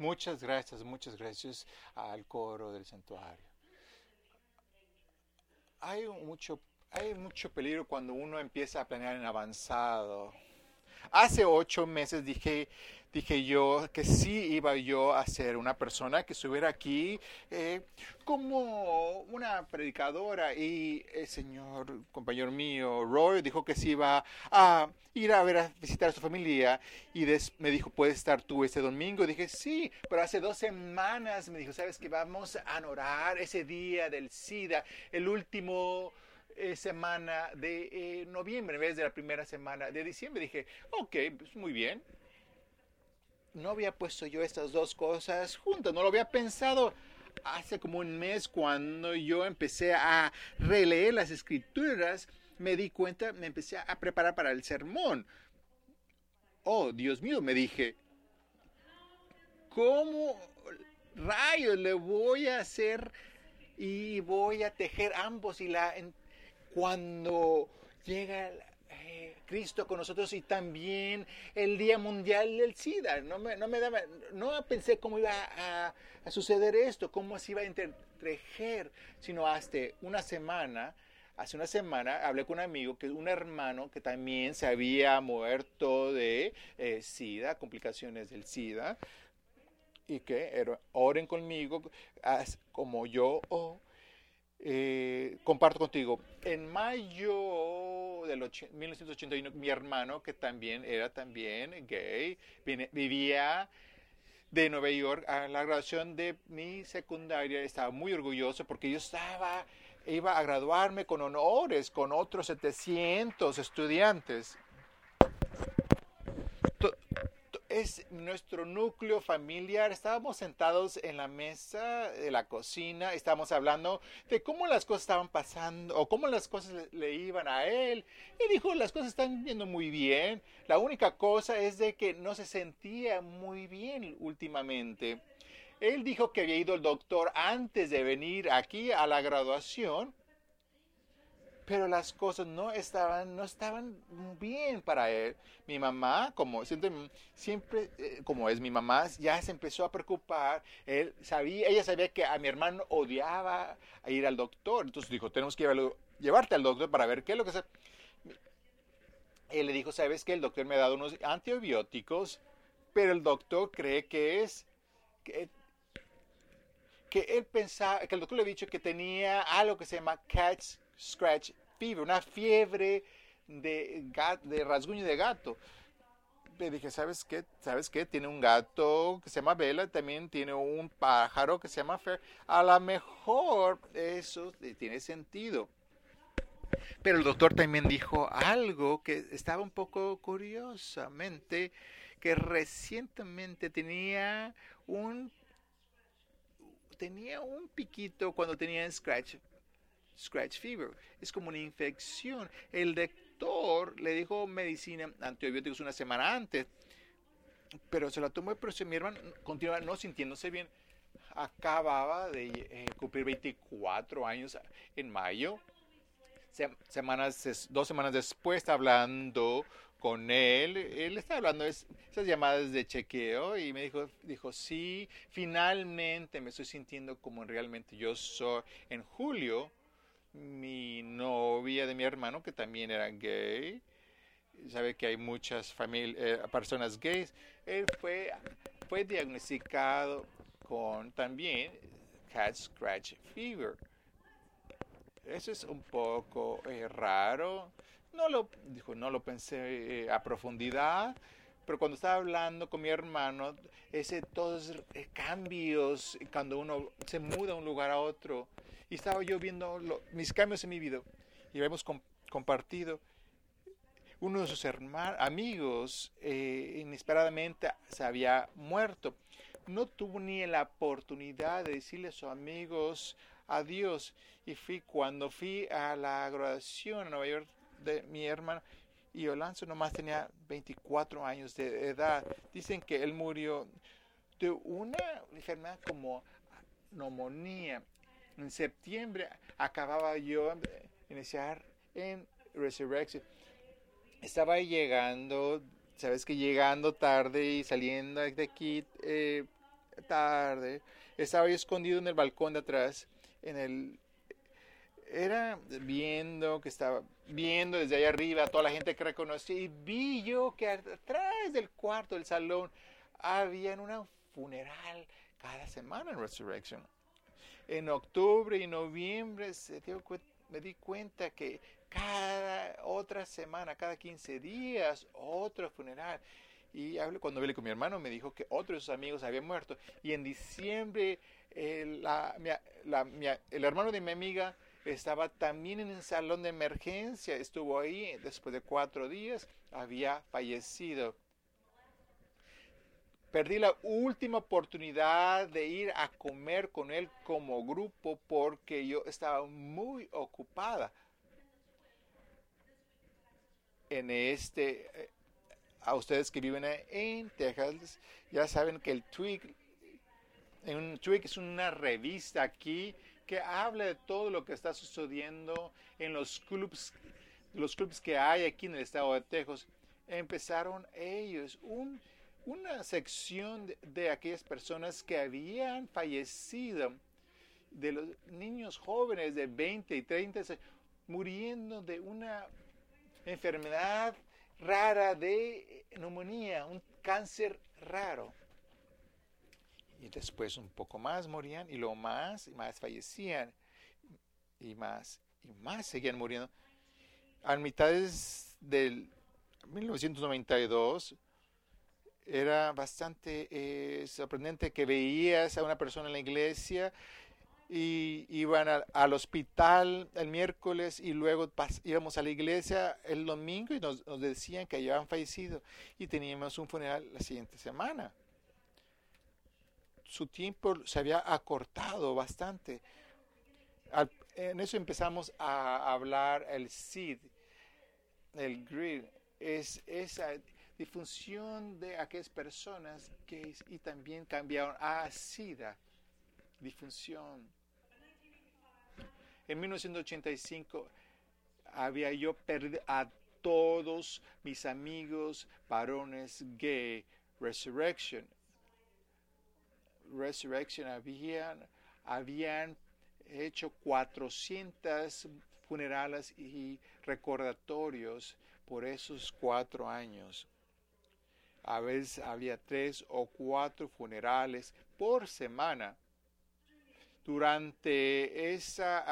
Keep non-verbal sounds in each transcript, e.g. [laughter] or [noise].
Muchas gracias, muchas gracias al coro del santuario. Hay mucho, hay mucho peligro cuando uno empieza a planear en avanzado. Hace ocho meses dije, dije yo que sí iba yo a ser una persona que estuviera aquí eh, como una predicadora. Y el señor compañero mío Roy dijo que sí iba a ir a ver a visitar a su familia. Y me dijo puedes estar tú este domingo dije sí pero hace dos semanas me dijo sabes que vamos a orar ese día del SIDA el último eh, semana de eh, noviembre en vez de la primera semana de diciembre. Dije, ok, pues muy bien. No había puesto yo estas dos cosas juntas, no lo había pensado hace como un mes cuando yo empecé a releer las escrituras, me di cuenta, me empecé a preparar para el sermón. Oh, Dios mío, me dije, ¿cómo rayos le voy a hacer y voy a tejer ambos y la cuando llega eh, Cristo con nosotros y también el Día Mundial del SIDA. No me, no me no pensé cómo iba a, suceder esto, cómo se iba a entretejer, sino hasta una semana, hace una semana hablé con un amigo, que un hermano que también se había muerto de eh, SIDA, complicaciones del SIDA, y que oren conmigo como yo oh, eh, comparto contigo. En mayo del 1981, mi hermano, que también era también gay, vivía de Nueva York a la graduación de mi secundaria. Estaba muy orgulloso porque yo estaba, iba a graduarme con honores con otros 700 estudiantes es nuestro núcleo familiar. Estábamos sentados en la mesa de la cocina, estábamos hablando de cómo las cosas estaban pasando o cómo las cosas le, iban a él. Y dijo, las cosas están yendo muy bien. La única cosa es de que no se sentía muy bien últimamente. Él dijo que había ido al doctor antes de venir aquí a la graduación pero las cosas no estaban, no estaban bien para él. Mi mamá, como siempre, siempre eh, como es mi mamá, ya se empezó a preocupar. Él sabía, ella sabía que a mi hermano odiaba ir al doctor, entonces dijo, tenemos que llevarte al doctor para ver qué es lo que se... Él le dijo, ¿sabes qué? El doctor me ha dado unos antibióticos, pero el doctor cree que es... Que, que él pensaba, que el doctor le había dicho que tenía algo que se llama catch scratch fever, una fiebre de, de rasguño de gato. Le dije, ¿sabes qué? ¿Sabes qué? Tiene un gato que se llama Bella, también tiene un pájaro que se llama Fer. A lo mejor eso tiene sentido. Pero el doctor también dijo algo que estaba un poco curiosamente, que recientemente tenía un tenía un piquito cuando tenía scratch scratch fever. Es como una infección. El doctor le dijo medicina antibióticos una semana antes, pero se la tomó, pero mi hermano continuaba no sintiéndose bien. Acababa de eh, cumplir 24 años en mayo. Semanas, dos semanas después está hablando con él, él está hablando de esas llamadas de chequeo y me dijo, dijo, sí, finalmente me estoy sintiendo como realmente yo soy. En julio mi novia de mi hermano, que también era gay, sabe que hay muchas eh, personas gays, él fue, fue diagnosticado con también cat scratch fever. Eso es un poco eh, raro. No lo, dijo, no lo pensé eh, a profundidad, pero cuando estaba hablando con mi hermano, ese todos cambios, cuando uno se muda de un lugar a otro, y estaba yo viendo mis cambios en mi vida y habíamos compartido. Uno de sus amigos eh, inesperadamente se había muerto. No tuvo ni la oportunidad de decirle a sus amigos adiós. Y fui cuando fui a la graduación en Nueva York de mi hermano y Olanzo nomás tenía 24 años de edad. Dicen que él murió de una enfermedad como neumonía en septiembre acababa yo de iniciar en Resurrection. Estaba llegando, sabes que llegando tarde y saliendo de aquí, eh, tarde, estaba yo escondido en el balcón de atrás, en el era viendo que estaba viendo desde allá arriba a toda la gente que reconocía y vi yo que atrás del cuarto del salón había una funeral cada semana en Resurrection. En octubre y noviembre se dio, me di cuenta que cada otra semana, cada 15 días, otro funeral. Y cuando hablé con mi hermano me dijo que otro de sus amigos había muerto. Y en diciembre el, el hermano de mi amiga estaba también en el salón de emergencia, estuvo ahí, después de cuatro días había fallecido. Perdí la última oportunidad de ir a comer con él como grupo porque yo estaba muy ocupada en este, eh, a ustedes que viven en Texas, ya saben que el Twig, un Twig es una revista aquí que habla de todo lo que está sucediendo en los clubs, los clubs que hay aquí en el estado de Texas. Empezaron ellos una sección de, aquellas personas que habían fallecido, de los niños jóvenes de 20 y 30, muriendo de una enfermedad rara de neumonía, un cáncer raro. Y después un poco más morían y luego más y más fallecían y más y más seguían muriendo. A mitades del 1992 era bastante eh, sorprendente que veías a una persona en la iglesia y iban al hospital el miércoles y luego íbamos a la iglesia el domingo y nos, decían que habían fallecido y teníamos un funeral la siguiente semana. Su tiempo se había acortado bastante. en eso empezamos a hablar el SID, el GRID, es esa difusión de aquellas personas que y también cambiaron a SIDA, difusión en 1985 había yo perdido a todos mis amigos varones gay. Resurrection. Resurrection habían, habían hecho 400 funerales y recordatorios por esos cuatro años. A veces había tres o cuatro funerales por semana durante esa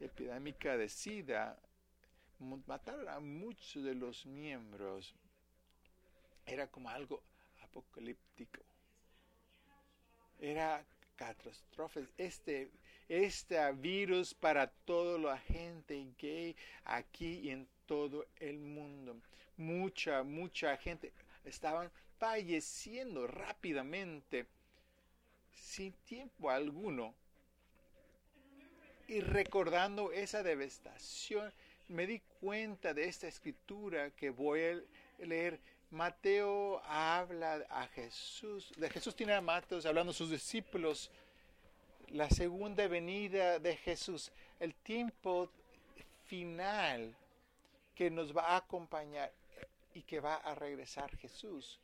epidemia de SIDA, mataron a muchos de los miembros. Era como algo apocalíptico. Era catástrofe. Este, este virus para toda la gente gay aquí y en todo el mundo. Mucha, mucha gente estaban falleciendo rápidamente sin tiempo alguno. Y recordando esa devastación, me di cuenta de esta escritura que voy a leer. Mateo habla a Jesús, de Jesús tiene a Mateo hablando a sus discípulos, la segunda venida de Jesús, el tiempo final que nos va a acompañar y que va a regresar Jesús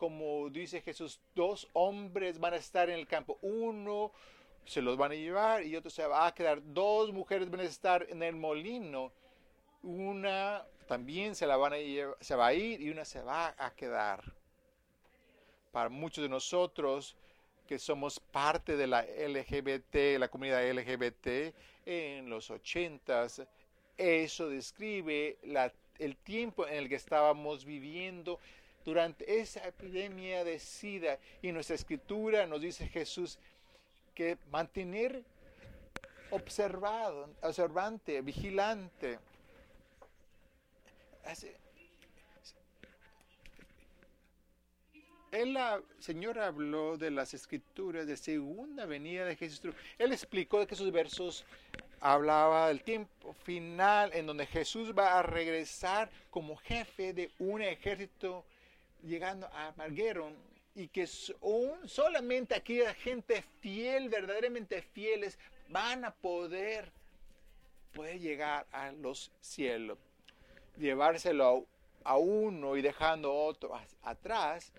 como dice Jesús, dos hombres van a estar en el campo. Uno se los van a llevar y otro se va a quedar. Dos mujeres van a estar en el molino. Una también se la van a llevar, se va a ir y una se va a quedar. Para muchos de nosotros que somos parte de la LGBT, la comunidad LGBT, en los ochentas, eso describe el tiempo en el que estábamos viviendo durante esa epidemia de SIDA. Y nuestra escritura nos dice Jesús que mantener observado, observante, vigilante. Él, la Señor habló de las escrituras de segunda venida de Jesús. Él explicó que esos versos hablaba del tiempo final en donde Jesús va a regresar como jefe de un ejército llegando a Margueron y que solamente aquella gente fiel, verdaderamente fieles, van a poder, poder llegar a los cielos. Llevárselo a, uno y dejando otro atrás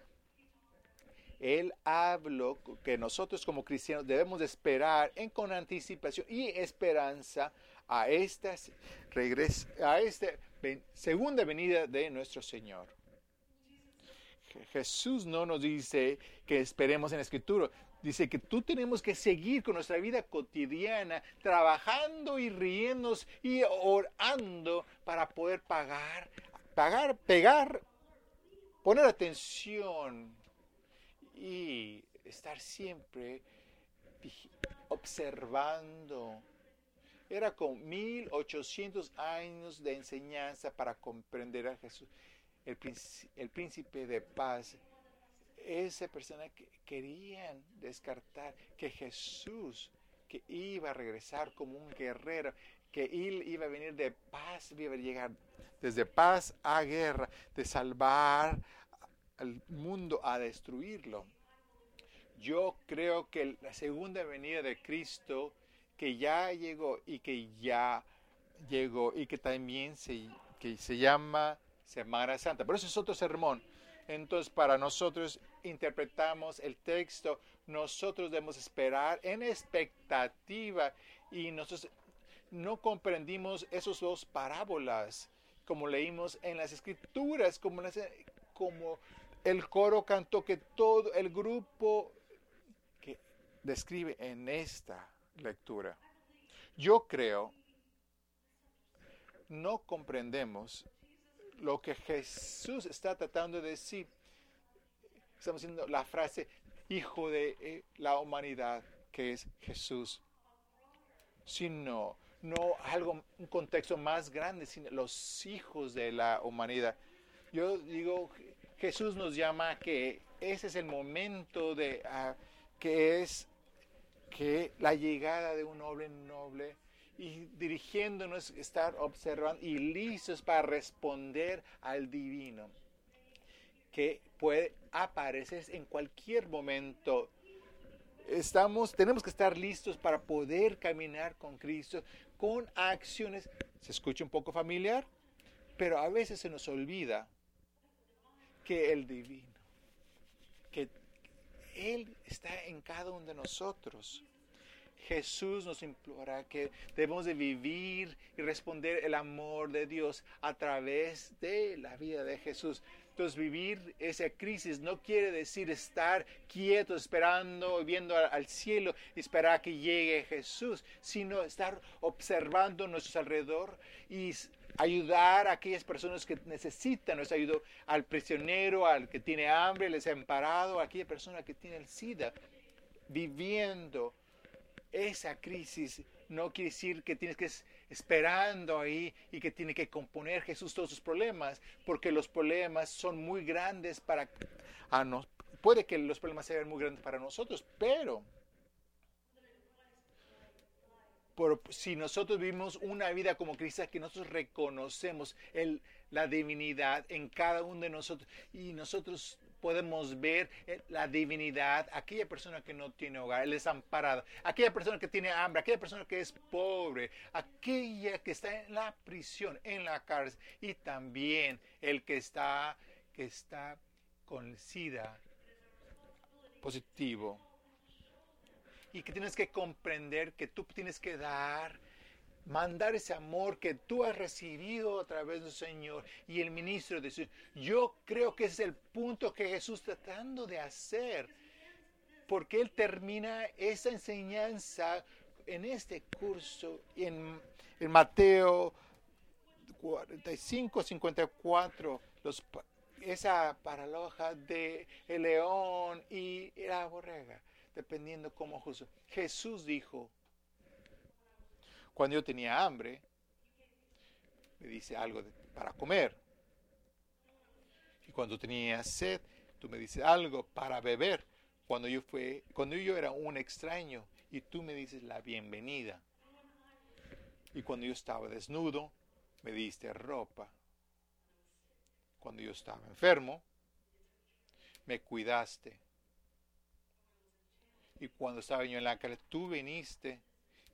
Él habló que nosotros como cristianos debemos esperar en con anticipación y esperanza a esta, a esta segunda venida de nuestro Señor. Jesús no nos dice que esperemos en la escritura, dice que tú tenemos que seguir con nuestra vida cotidiana, trabajando y riéndonos y orando para poder pagar, pagar, pegar, poner atención y estar siempre observando. Era con 1800 años de enseñanza para comprender a Jesús, el, el príncipe de paz esa persona que querían descartar que Jesús, que iba a regresar como un guerrero, que él iba a venir de paz, iba a llegar desde paz a guerra, de salvar al mundo, a destruirlo. Yo creo que la segunda venida de Cristo, que ya llegó y que ya llegó y que también se, que se llama Semana Santa. Pero eso es otro sermón. Entonces, para nosotros interpretamos el texto, nosotros debemos esperar en expectativa y nosotros no comprendimos esos dos parábolas como leímos en las escrituras, como, como el coro cantó que todo el grupo que describe en esta lectura. Yo creo, no comprendemos lo que Jesús está tratando de decir. Estamos haciendo la frase hijo de eh, la humanidad, que es Jesús. Sino, no algo, un contexto más grande, sino los hijos de la humanidad. Yo digo, Jesús nos llama que ese es el momento de que es que la llegada de un hombre noble y dirigiéndonos, estar observando y listos para responder al divino, que puede aparecer en cualquier momento. Estamos, tenemos que estar listos para poder caminar con Cristo con acciones. Se escucha un poco familiar, pero a veces se nos olvida que el divino, que Él está en cada uno de nosotros Jesús nos implora que debemos de vivir y responder el amor de Dios a través de la vida de Jesús. Entonces vivir esa crisis no quiere decir estar quietos esperando, viendo al cielo, esperar que llegue Jesús, sino estar observando nuestro alrededor y ayudar a aquellas personas que necesitan nuestra ayuda, al prisionero, al que tiene hambre, el desamparado, a aquella persona que tiene el SIDA, viviendo esa crisis no quiere decir que tienes que esperando ahí y que tiene que componer Jesús todos sus problemas, porque los problemas son muy grandes para a nos, puede que los problemas sean muy grandes para nosotros, pero si nosotros vivimos una vida como Cristo, que nosotros reconocemos la divinidad en cada uno de nosotros y nosotros podemos ver eh, la divinidad, aquella persona que no tiene hogar, el desamparado, aquella persona que tiene hambre, aquella persona que es pobre, aquella que está en la prisión, en la cárcel, y también el que está, que está con SIDA positivo. Y que tienes que comprender que tú tienes que dar mandar ese amor que tú has recibido a través del Señor y el ministro de. Yo creo que ese es el punto que Jesús está tratando de hacer, porque Él termina esa enseñanza en este curso, en, en Mateo 45, 54, los, esa paraloja de el león y la borrega, dependiendo cómo Jesús. Dijo, cuando yo tenía hambre, me dice algo para comer. Y cuando tenía sed, tú me dices algo para beber. Cuando yo, fue, cuando yo era un extraño y tú me dices la bienvenida. Y cuando yo estaba desnudo, me diste ropa. Cuando yo estaba enfermo, me cuidaste. Y cuando estaba yo en la calle, tú viniste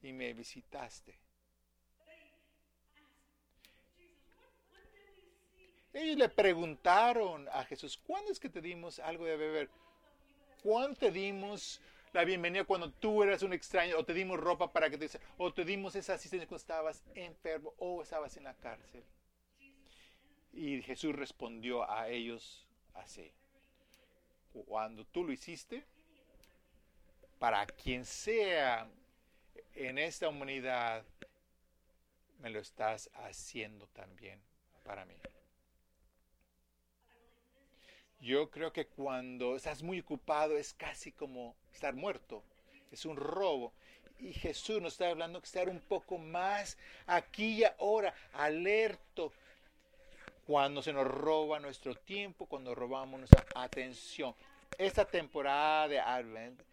y me visitaste. Ellos le preguntaron a Jesús, ¿cuándo es que te dimos algo de beber? ¿Cuánto te dimos la bienvenida cuando tú eras un extraño? ¿O te dimos ropa para que te... ¿O te dimos esa asistencia cuando estabas enfermo o estabas en la cárcel? Y Jesús respondió a ellos así. Cuando tú lo hiciste, para quien sea en esta humanidad, me lo estás haciendo también para mí. Yo creo que cuando estás muy ocupado es casi como estar muerto. Es un robo. Y Jesús nos está hablando que estar un poco más aquí y ahora, alerto. Cuando se nos roba nuestro tiempo, cuando robamos nuestra atención. Esta temporada de Advent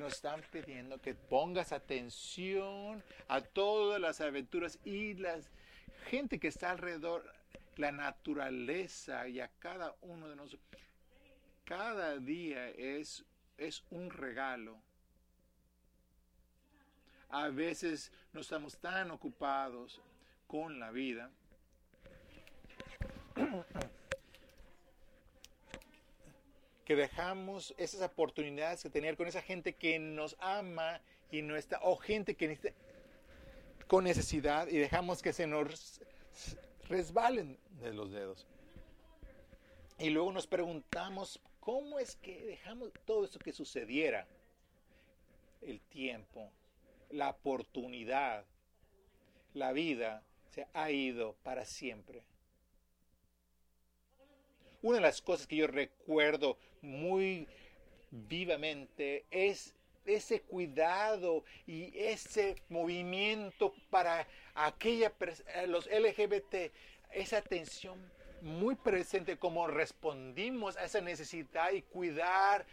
nos están pidiendo que pongas atención a todas las aventuras y la gente que está alrededor, la naturaleza y a cada uno de nosotros. Cada día es, es un regalo. A veces no estamos tan ocupados con la vida [clears throat] que dejamos esas oportunidades que tener con esa gente que nos ama y no está, o gente que necesita, con necesidad y dejamos que se nos resbalen de los dedos. Y luego nos preguntamos, ¿cómo es que dejamos todo eso que sucediera? El tiempo, la oportunidad, la vida se ha ido para siempre. Una de las cosas que yo recuerdo muy vivamente es ese cuidado y ese movimiento para aquella eh, los LGBT, esa atención muy presente como respondimos a esa necesidad y cuidar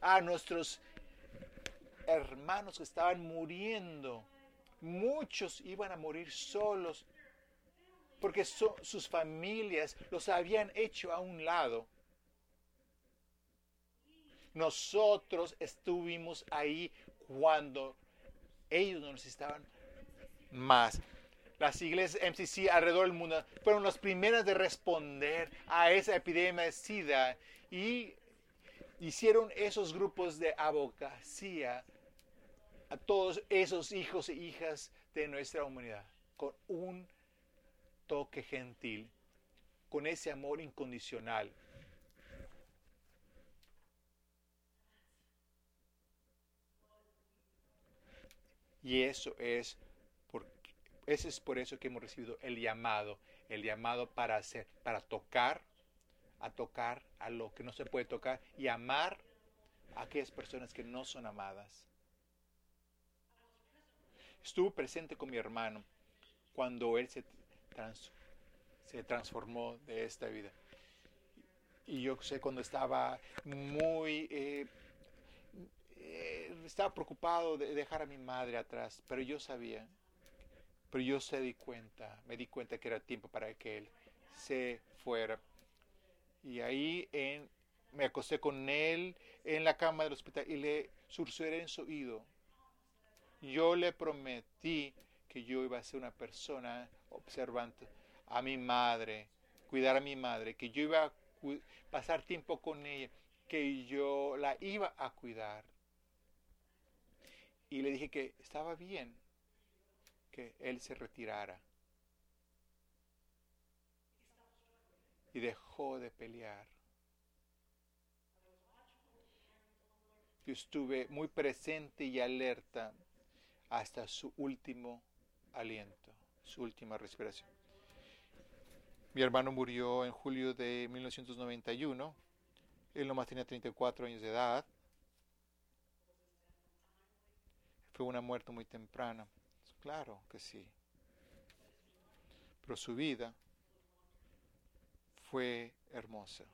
a nuestros hermanos que estaban muriendo. Muchos iban a morir solos porque sus familias los habían hecho a un lado. Nosotros estuvimos ahí cuando ellos nos necesitaban más. Las iglesias MCC alrededor del mundo fueron las primeras de responder a esa epidemia de SIDA y hicieron esos grupos de abogacía a todos esos hijos e hijas de nuestra humanidad con un toque gentil, con ese amor incondicional. Y eso es, por, ese es por eso que hemos recibido el llamado, el llamado para hacer, para tocar, a tocar a lo que no se puede tocar y amar a aquellas personas que no son amadas. Estuve presente con mi hermano cuando él se se transformó de esta vida. Y yo sé cuando estaba muy... Eh, eh, estaba preocupado de dejar a mi madre atrás, pero yo sabía, pero yo se di cuenta, me di cuenta que era tiempo para que él se fuera. Y ahí en, me acosté con él en la cama del hospital y le susurré en su oído. Yo le prometí que yo iba a ser una persona observante a mi madre, cuidar a mi madre, que yo iba a pasar tiempo con ella, que yo la iba a cuidar. Y le dije que estaba bien que él se retirara. Y dejó de pelear. Yo estuve muy presente y alerta hasta su último aliento su última respiración. Mi hermano murió en julio de 1991. Él nomás tenía 34 años de edad. Fue una muerte muy temprana. Claro que sí. Pero su vida fue hermosa.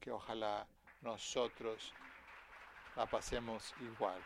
Que ojalá nosotros la pasemos igual.